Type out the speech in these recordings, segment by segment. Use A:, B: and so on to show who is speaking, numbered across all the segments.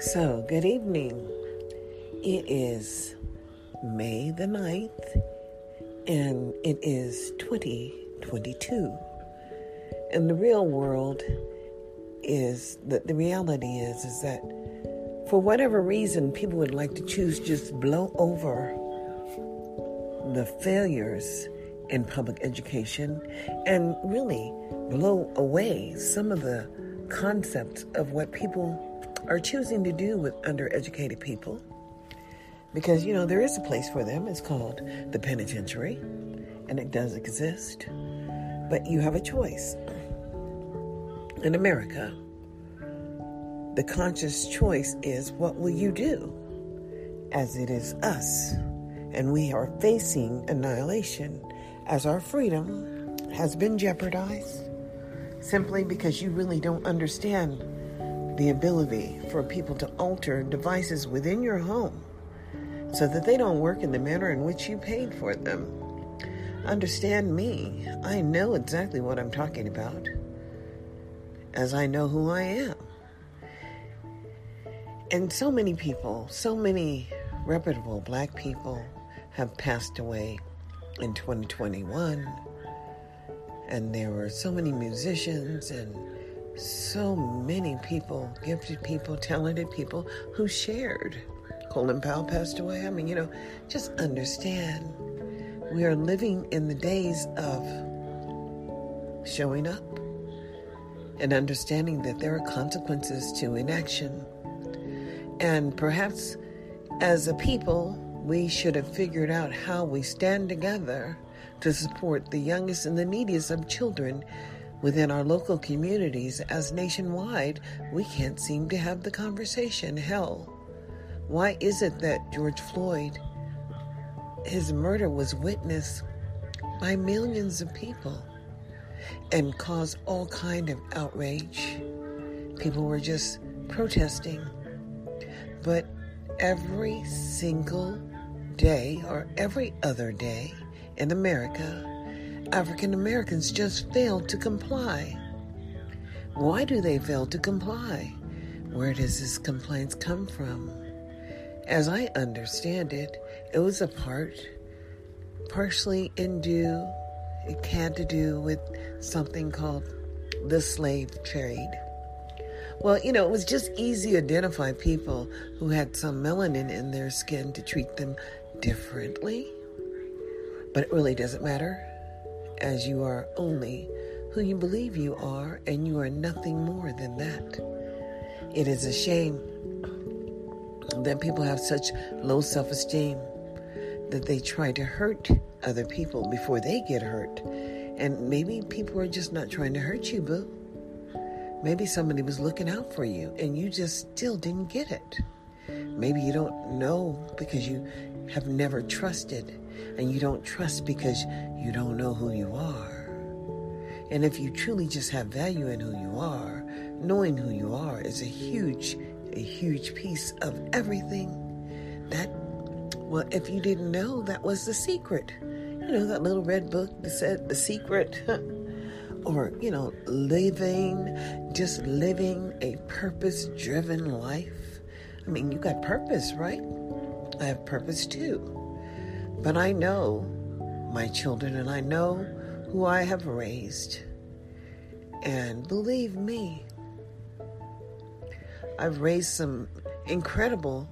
A: So, good evening. It is May the 9th, and it is 2022. And the real world is that the reality is is that for whatever reason people would like to choose just blow over the failures in public education and really blow away some of the concepts of what people are choosing to do with undereducated people. Because, you know, there is a place for them. It's called the penitentiary, and it does exist. But you have a choice. In America, the conscious choice is what will you do? As it is us. And we are facing annihilation as our freedom has been jeopardized simply because you really don't understand the ability for people to alter devices within your home so that they don't work in the manner in which you paid for them. Understand me. I know exactly what I'm talking about, as I know who I am. And so many people, so many reputable black people have passed away in 2021. And there were so many musicians and so many people, gifted people, talented people who shared. Colin Powell passed away. I mean, you know, just understand we are living in the days of showing up and understanding that there are consequences to inaction. And perhaps as a people, we should have figured out how we stand together to support the youngest and the neediest of children within our local communities as nationwide, we can't seem to have the conversation. Hell, why is it that George Floyd, his murder was witnessed by millions of people and caused all kind of outrage? People were just protesting. But every single day or every other day in America, African Americans just failed to comply. Why do they fail to comply? Where does this complaints come from? As I understand it, it was a part, partially in due, it had to do with something called the slave trade. Well, you know, it was just easy to identify people who had some melanin in their skin to treat them differently. But it really doesn't matter as you are only who you believe you are, and you are nothing more than that. It is a shame that people have such low self esteem that they try to hurt other people before they get hurt. And maybe people are just not trying to hurt you, boo. Maybe somebody was looking out for you and you just still didn't get it. Maybe you don't know because you have never trusted and you don't trust because you don't know who you are. And if you truly just have value in who you are, knowing who you are is a huge, a huge piece of everything. That, well, if you didn't know, that was the secret. You know, that little red book that said the secret. or, you know, living, just living a purpose driven life. I mean, you got purpose, right? I have purpose too. But I know my children and I know who I have raised. And believe me, I've raised some incredible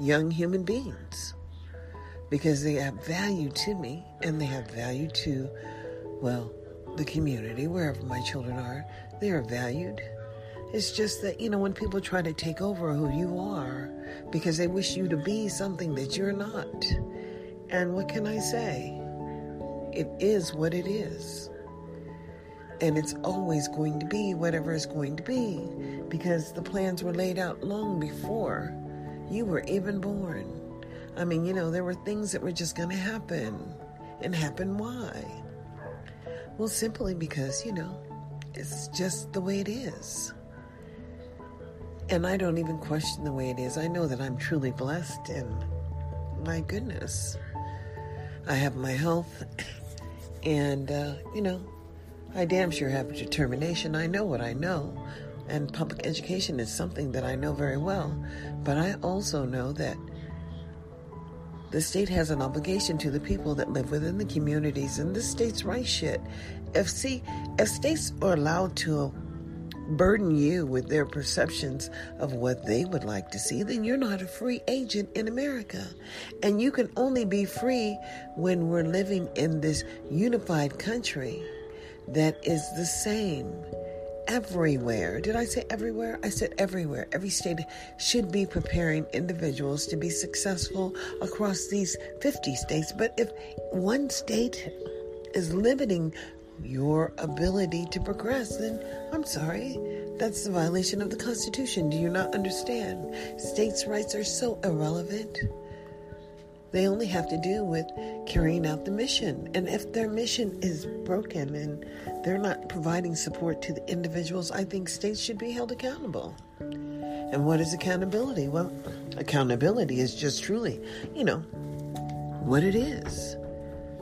A: young human beings because they have value to me and they have value to, well, the community, wherever my children are. They are valued. It's just that, you know, when people try to take over who you are because they wish you to be something that you're not, and what can I say? It is what it is. And it's always going to be whatever it's going to be because the plans were laid out long before you were even born. I mean, you know, there were things that were just going to happen. And happen why? Well, simply because, you know, it's just the way it is. And I don't even question the way it is. I know that I'm truly blessed and my goodness. I have my health, and, uh, you know, I damn sure have determination. I know what I know. and public education is something that I know very well. But I also know that the state has an obligation to the people that live within the communities, and the state's right shit. If see, if states are allowed to burden you with their perceptions of what they would like to see, then you're not a free agent in America. And you can only be free when we're living in this unified country that is the same everywhere. Did I say everywhere? I said everywhere. Every state should be preparing individuals to be successful across these 50 states. But if one state is limiting your ability to progress, then I'm sorry. That's the violation of the Constitution. Do you not understand? States' rights are so irrelevant. They only have to do with carrying out the mission. And if their mission is broken and they're not providing support to the individuals, I think states should be held accountable. And what is accountability? Well, accountability is just truly, you know, what it is.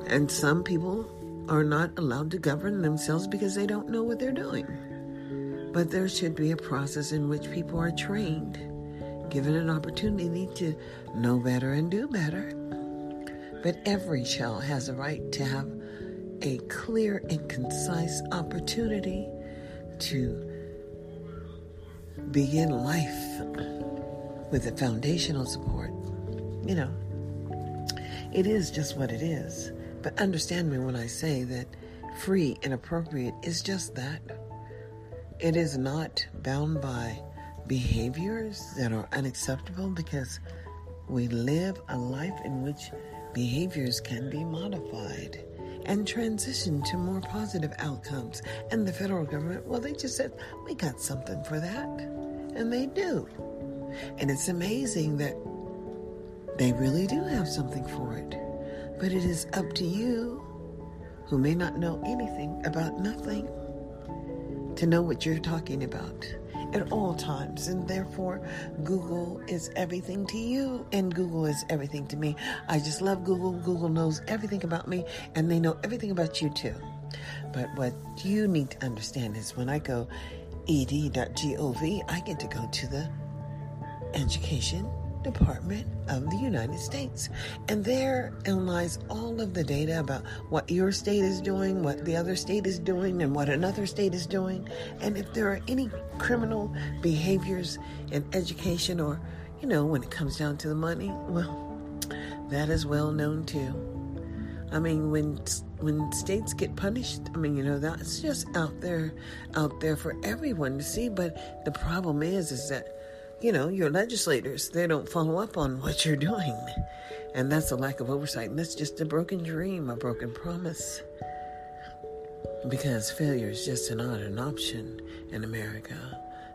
A: And some people are not allowed to govern themselves because they don't know what they're doing. But there should be a process in which people are trained, given an opportunity to know better and do better. But every child has a right to have a clear and concise opportunity to begin life with a foundational support. You know, it is just what it is. But understand me when I say that free and appropriate is just that. It is not bound by behaviors that are unacceptable because we live a life in which behaviors can be modified and transition to more positive outcomes. And the federal government, well, they just said, we got something for that. And they do. And it's amazing that they really do have something for it. But it is up to you, who may not know anything about nothing, to know what you're talking about at all times. And therefore, Google is everything to you, and Google is everything to me. I just love Google. Google knows everything about me, and they know everything about you too. But what you need to understand is when I go ed.gov, I get to go to the education Department of the United States. And there lies all of the data about what your state is doing, what the other state is doing, and what another state is doing. And if there are any criminal behaviors in education or, you know, when it comes down to the money, well, that is well known too. I mean, when when states get punished, I mean, you know, that's just out there, out there for everyone to see. But the problem is, is that you know, your legislators, they don't follow up on what you're doing. And that's a lack of oversight. And that's just a broken dream, a broken promise. Because failure is just not an option in America.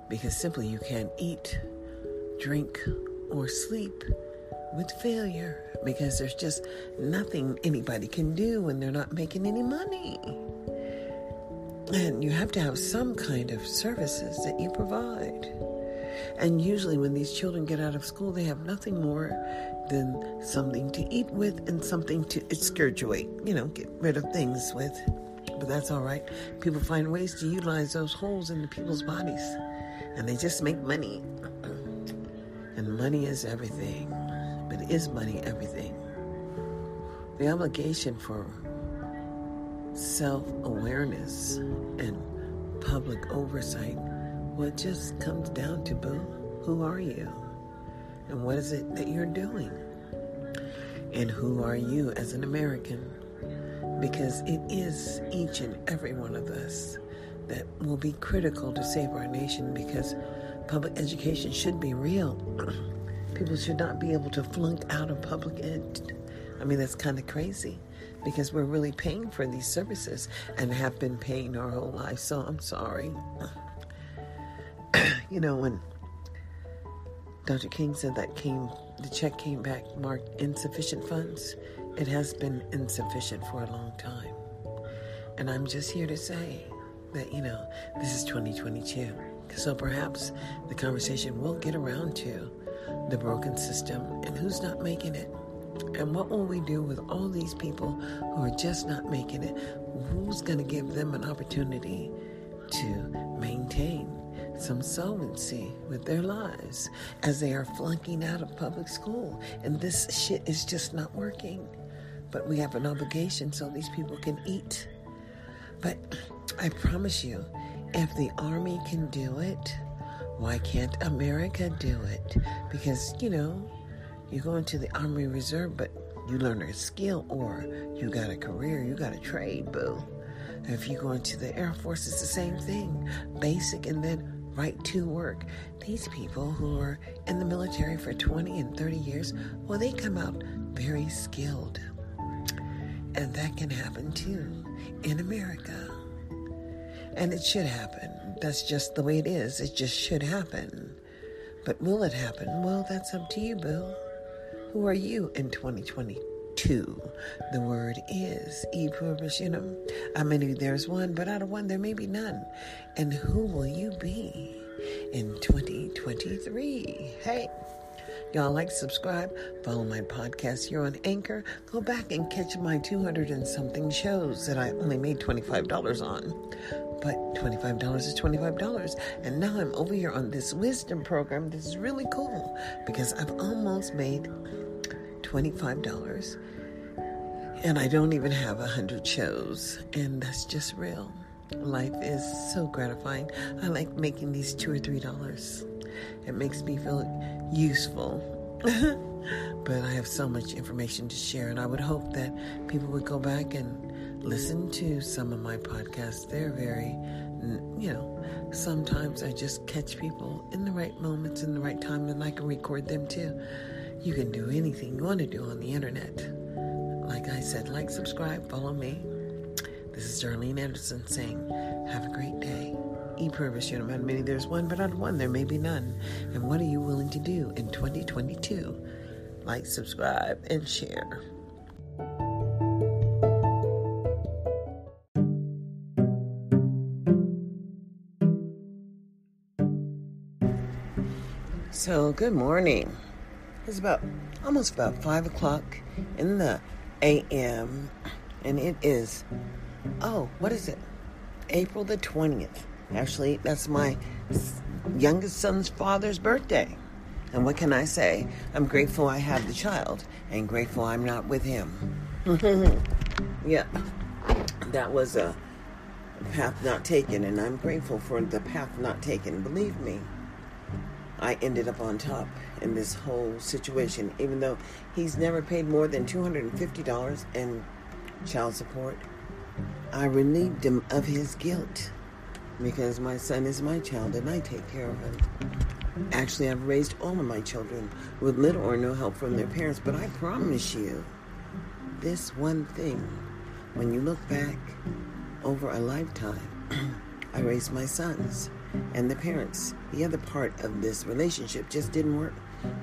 A: Because simply you can't eat, drink, or sleep with failure. Because there's just nothing anybody can do when they're not making any money. And you have to have some kind of services that you provide. And usually, when these children get out of school, they have nothing more than something to eat with and something to excurgate, you know, get rid of things with. But that's all right. People find ways to utilize those holes in the people's bodies, and they just make money. and money is everything. But is money everything? The obligation for self awareness and public oversight well, it just comes down to, boo, who are you? And what is it that you're doing? And who are you as an American? Because it is each and every one of us that will be critical to save our nation because public education should be real. People should not be able to flunk out of public ed. I mean, that's kind of crazy because we're really paying for these services and have been paying our whole life. So I'm sorry. You know, when Dr. King said that came, the check came back marked insufficient funds, it has been insufficient for a long time. And I'm just here to say that, you know, this is 2022. So perhaps the conversation will get around to the broken system and who's not making it. And what will we do with all these people who are just not making it? Who's going to give them an opportunity to maintain some solvency with their lives as they are flunking out of public school. And this shit is just not working. But we have an obligation so these people can eat. But I promise you, if the Army can do it, why can't America do it? Because, you know, you go into the Army Reserve, but you learn a skill or you got a career, you got a trade, boo. If you go into the Air Force, it's the same thing basic and then right to work. These people who are in the military for 20 and 30 years, well, they come out very skilled. And that can happen too in America. And it should happen. That's just the way it is. It just should happen. But will it happen? Well, that's up to you, Bill. Who are you in 2022? The word is e pluribus unum. I mean, there's one, but out of one, there may be none. And who will you be in 2023? Hey. Y'all like, subscribe, follow my podcast here on Anchor. Go back and catch my 200 and something shows that I only made $25 on. But $25 is $25. And now I'm over here on this wisdom program. This is really cool because I've almost made $25 and I don't even have a hundred shows, and that's just real. Life is so gratifying. I like making these two or three dollars. It makes me feel useful. but I have so much information to share, and I would hope that people would go back and listen to some of my podcasts. They're very, you know, sometimes I just catch people in the right moments, in the right time, and I can record them too. You can do anything you want to do on the internet. Like I said, like, subscribe, follow me. This is Darlene Anderson saying, Have a great day. E pluribus unum. Many there's one, but of one there may be none. And what are you willing to do in 2022? Like, subscribe, and share. So, good morning. It's about almost about five o'clock in the a.m. and it is oh, what is it? April the twentieth. Actually, that's my youngest son's father's birthday. And what can I say? I'm grateful I have the child and grateful I'm not with him. yeah, that was a path not taken, and I'm grateful for the path not taken. Believe me. I ended up on top in this whole situation, even though he's never paid more than $250 in child support. I relieved him of his guilt because my son is my child and I take care of him. Actually, I've raised all of my children with little or no help from their parents, but I promise you this one thing when you look back over a lifetime, I raised my sons and the parents. The other part of this relationship just didn't work.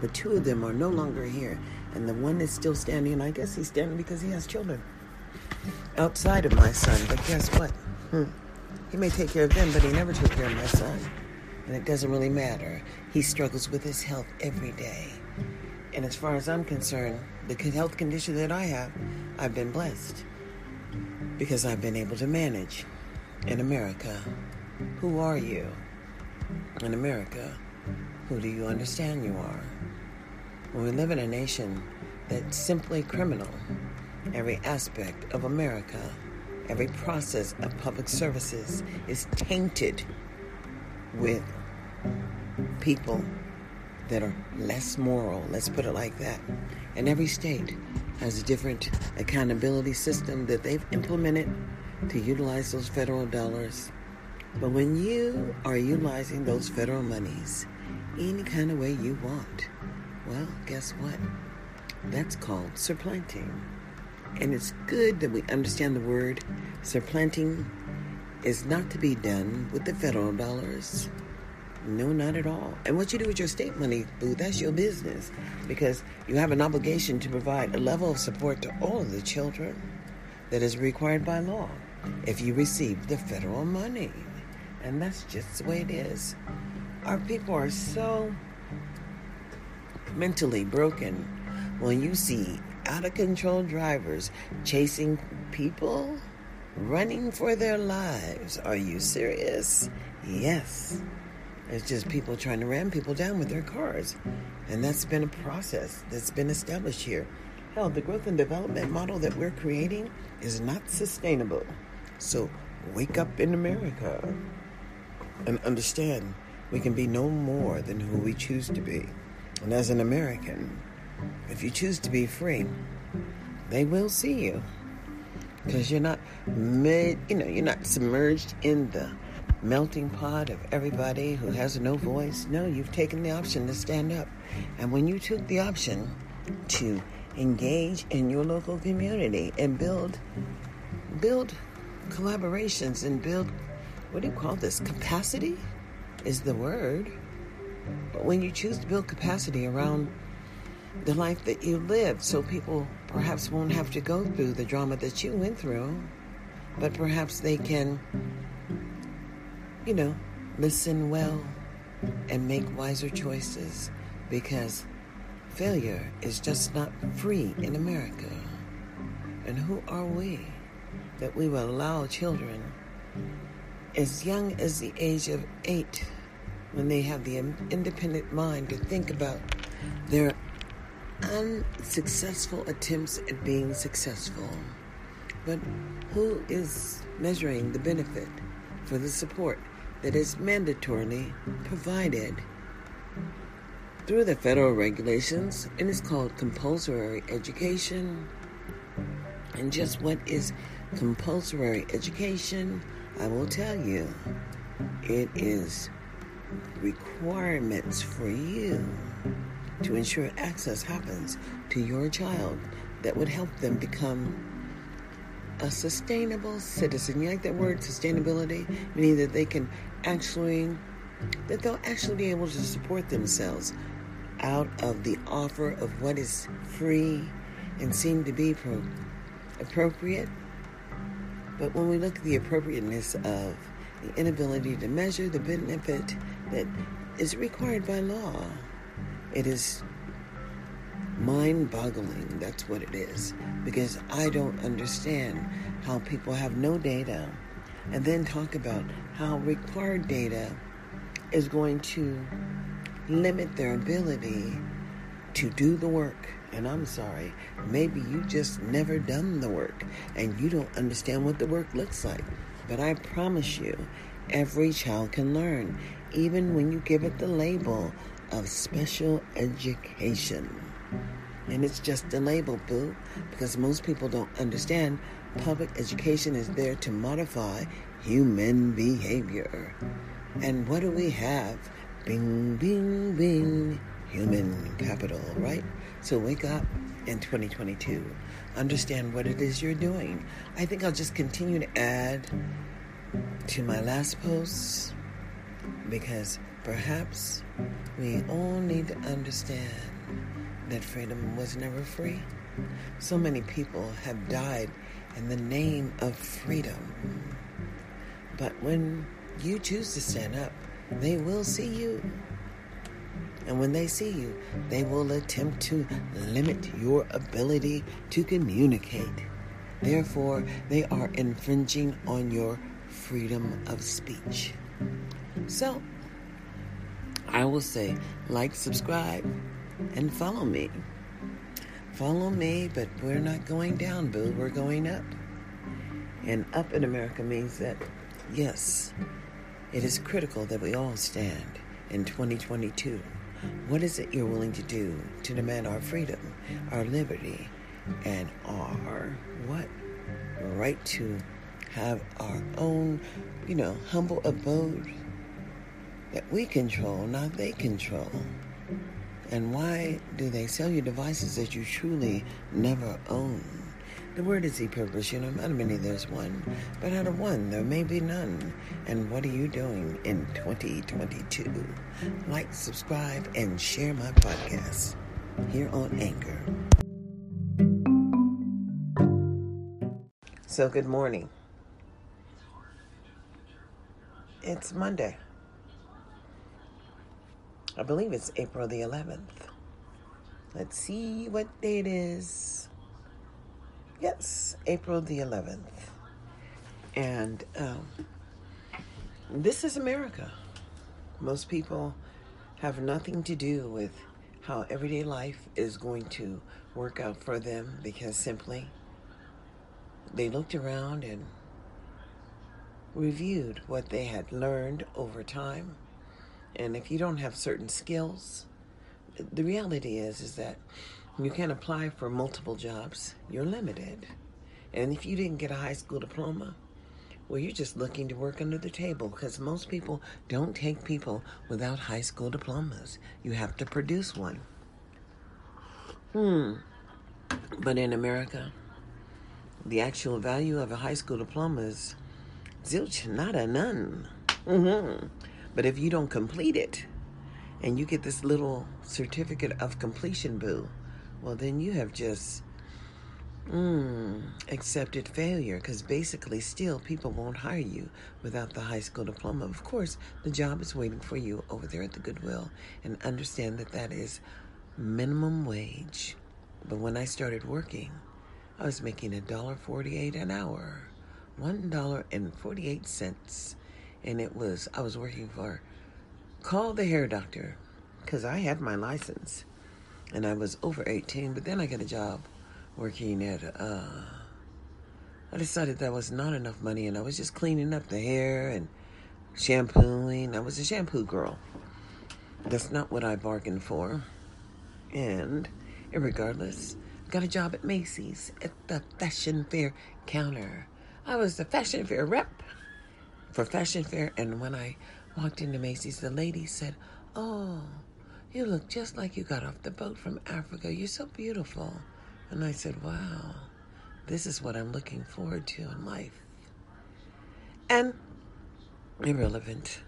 A: But two of them are no longer here, and the one is still standing. And I guess he's standing because he has children outside of my son. But guess what? Hmm. He may take care of them, but he never took care of my son. And it doesn't really matter. He struggles with his health every day. And as far as I'm concerned, the health condition that I have, I've been blessed because I've been able to manage in America. Who are you? In America, who do you understand you are? When we live in a nation that's simply criminal, every aspect of America, every process of public services is tainted with people that are less moral, let's put it like that. And every state has a different accountability system that they've implemented to utilize those federal dollars but when you are utilizing those federal monies any kind of way you want, well, guess what? That's called supplanting. And it's good that we understand the word supplanting is not to be done with the federal dollars. No, not at all. And what you do with your state money, boo, that's your business. Because you have an obligation to provide a level of support to all of the children that is required by law if you receive the federal money. And that's just the way it is. Our people are so mentally broken when you see out of control drivers chasing people running for their lives. Are you serious? Yes. It's just people trying to ram people down with their cars. And that's been a process that's been established here. Hell, the growth and development model that we're creating is not sustainable. So wake up in America and understand we can be no more than who we choose to be. And as an American, if you choose to be free, they will see you because you're not mid, you know, you're not submerged in the melting pot of everybody who has no voice. No, you've taken the option to stand up. And when you took the option to engage in your local community and build build collaborations and build what do you call this? Capacity is the word. But when you choose to build capacity around the life that you live, so people perhaps won't have to go through the drama that you went through, but perhaps they can you know, listen well and make wiser choices because failure is just not free in America. And who are we that we will allow children as young as the age of eight, when they have the independent mind to think about their unsuccessful attempts at being successful? But who is measuring the benefit for the support that is mandatorily provided through the federal regulations and it's called compulsory education. And just what is compulsory education? I will tell you. It is requirements for you to ensure access happens to your child that would help them become a sustainable citizen. You like that word, sustainability? Meaning that they can actually, that they'll actually be able to support themselves out of the offer of what is free and seem to be pro- appropriate. But when we look at the appropriateness of the inability to measure the benefit that is required by law, it is mind boggling. That's what it is. Because I don't understand how people have no data and then talk about how required data is going to limit their ability to do the work. And I'm sorry, maybe you just never done the work and you don't understand what the work looks like. But I promise you, every child can learn, even when you give it the label of special education. And it's just a label, boo, because most people don't understand public education is there to modify human behavior. And what do we have? Bing, bing, bing, human capital, right? So wake up in 2022. Understand what it is you're doing. I think I'll just continue to add to my last posts because perhaps we all need to understand that freedom was never free. So many people have died in the name of freedom. But when you choose to stand up, they will see you. And when they see you, they will attempt to limit your ability to communicate. Therefore, they are infringing on your freedom of speech. So, I will say like, subscribe, and follow me. Follow me, but we're not going down, boo. We're going up. And up in America means that, yes, it is critical that we all stand in 2022. What is it you're willing to do to demand our freedom, our liberty, and our what? Right to have our own, you know, humble abode that we control, not they control. And why do they sell you devices that you truly never own? The word is e-purpose, you know, of many there's one, but out of one there may be none. And what are you doing in 2022? Like, subscribe, and share my podcast here on Anchor. So, good morning. It's Monday. I believe it's April the 11th. Let's see what date is. Yes, April the 11th. And um, this is America. Most people have nothing to do with how everyday life is going to work out for them because simply they looked around and reviewed what they had learned over time. And if you don't have certain skills, the reality is is that you can't apply for multiple jobs. You're limited. And if you didn't get a high school diploma, well, you're just looking to work under the table because most people don't take people without high school diplomas. You have to produce one. Hmm. But in America, the actual value of a high school diploma is zilch, nada, none. Mm-hmm. But if you don't complete it and you get this little certificate of completion, boo, well, then you have just mm, accepted failure because basically, still, people won't hire you without the high school diploma. Of course, the job is waiting for you over there at the Goodwill, and understand that that is minimum wage. But when I started working, I was making a dollar forty-eight an hour, one dollar and forty-eight cents, and it was I was working for Call the Hair Doctor because I had my license, and I was over eighteen. But then I got a job working at. Uh, I decided that was not enough money, and I was just cleaning up the hair and shampooing. I was a shampoo girl. That's not what I bargained for. And, regardless, I got a job at Macy's at the fashion fair counter. I was the fashion fair rep for fashion fair, and when I walked into Macy's, the lady said, "Oh, you look just like you got off the boat from Africa. You're so beautiful." And I said, "Wow, this is what I'm looking forward to in life." And irrelevant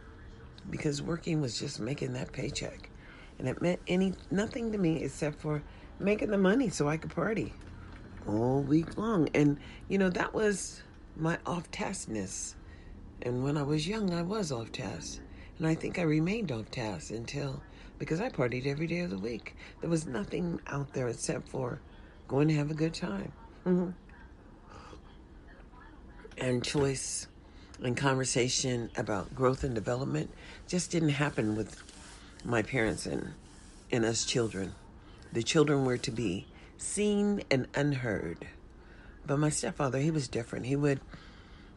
A: because working was just making that paycheck and it meant any nothing to me except for making the money so I could party all week long. And you know that was my off taskness. And when I was young, I was off task, and I think I remained off task until because I partied every day of the week. There was nothing out there except for going to have a good time. Mm-hmm. And choice and conversation about growth and development just didn't happen with my parents and, and us children. The children were to be seen and unheard. But my stepfather, he was different. He would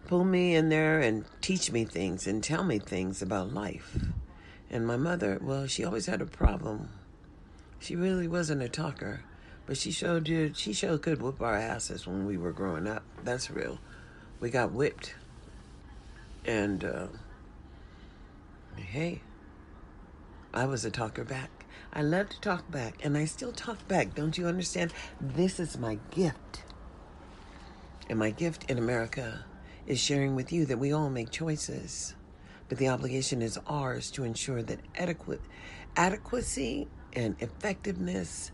A: pull me in there and teach me things and tell me things about life. And my mother, well, she always had a problem. She really wasn't a talker, but she showed you she showed could whip our asses when we were growing up. That's real. We got whipped. And uh, hey, I was a talker back. I love to talk back, and I still talk back. Don't you understand? This is my gift. And my gift in America is sharing with you that we all make choices, but the obligation is ours to ensure that adequate adequacy and effectiveness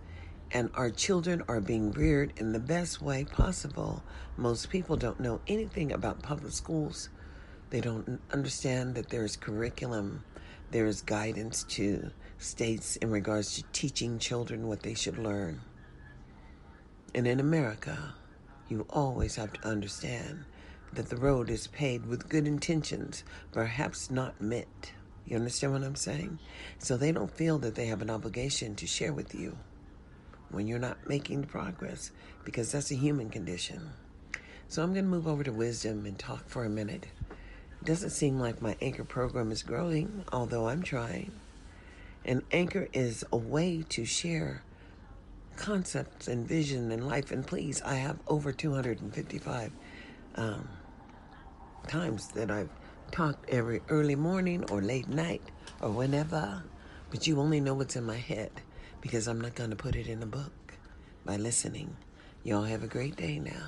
A: and our children are being reared in the best way possible. Most people don't know anything about public schools. They don't understand that there is curriculum there is guidance to states in regards to teaching children what they should learn. And in America, you always have to understand that the road is paved with good intentions, perhaps not meant. You understand what I'm saying? So they don't feel that they have an obligation to share with you when you're not making progress because that's a human condition. So I'm going to move over to wisdom and talk for a minute it doesn't seem like my Anchor program is growing, although I'm trying. And Anchor is a way to share concepts and vision and life. And please, I have over 255 um, times that I've talked every early morning or late night or whenever. But you only know what's in my head because I'm not going to put it in a book by listening. Y'all have a great day now.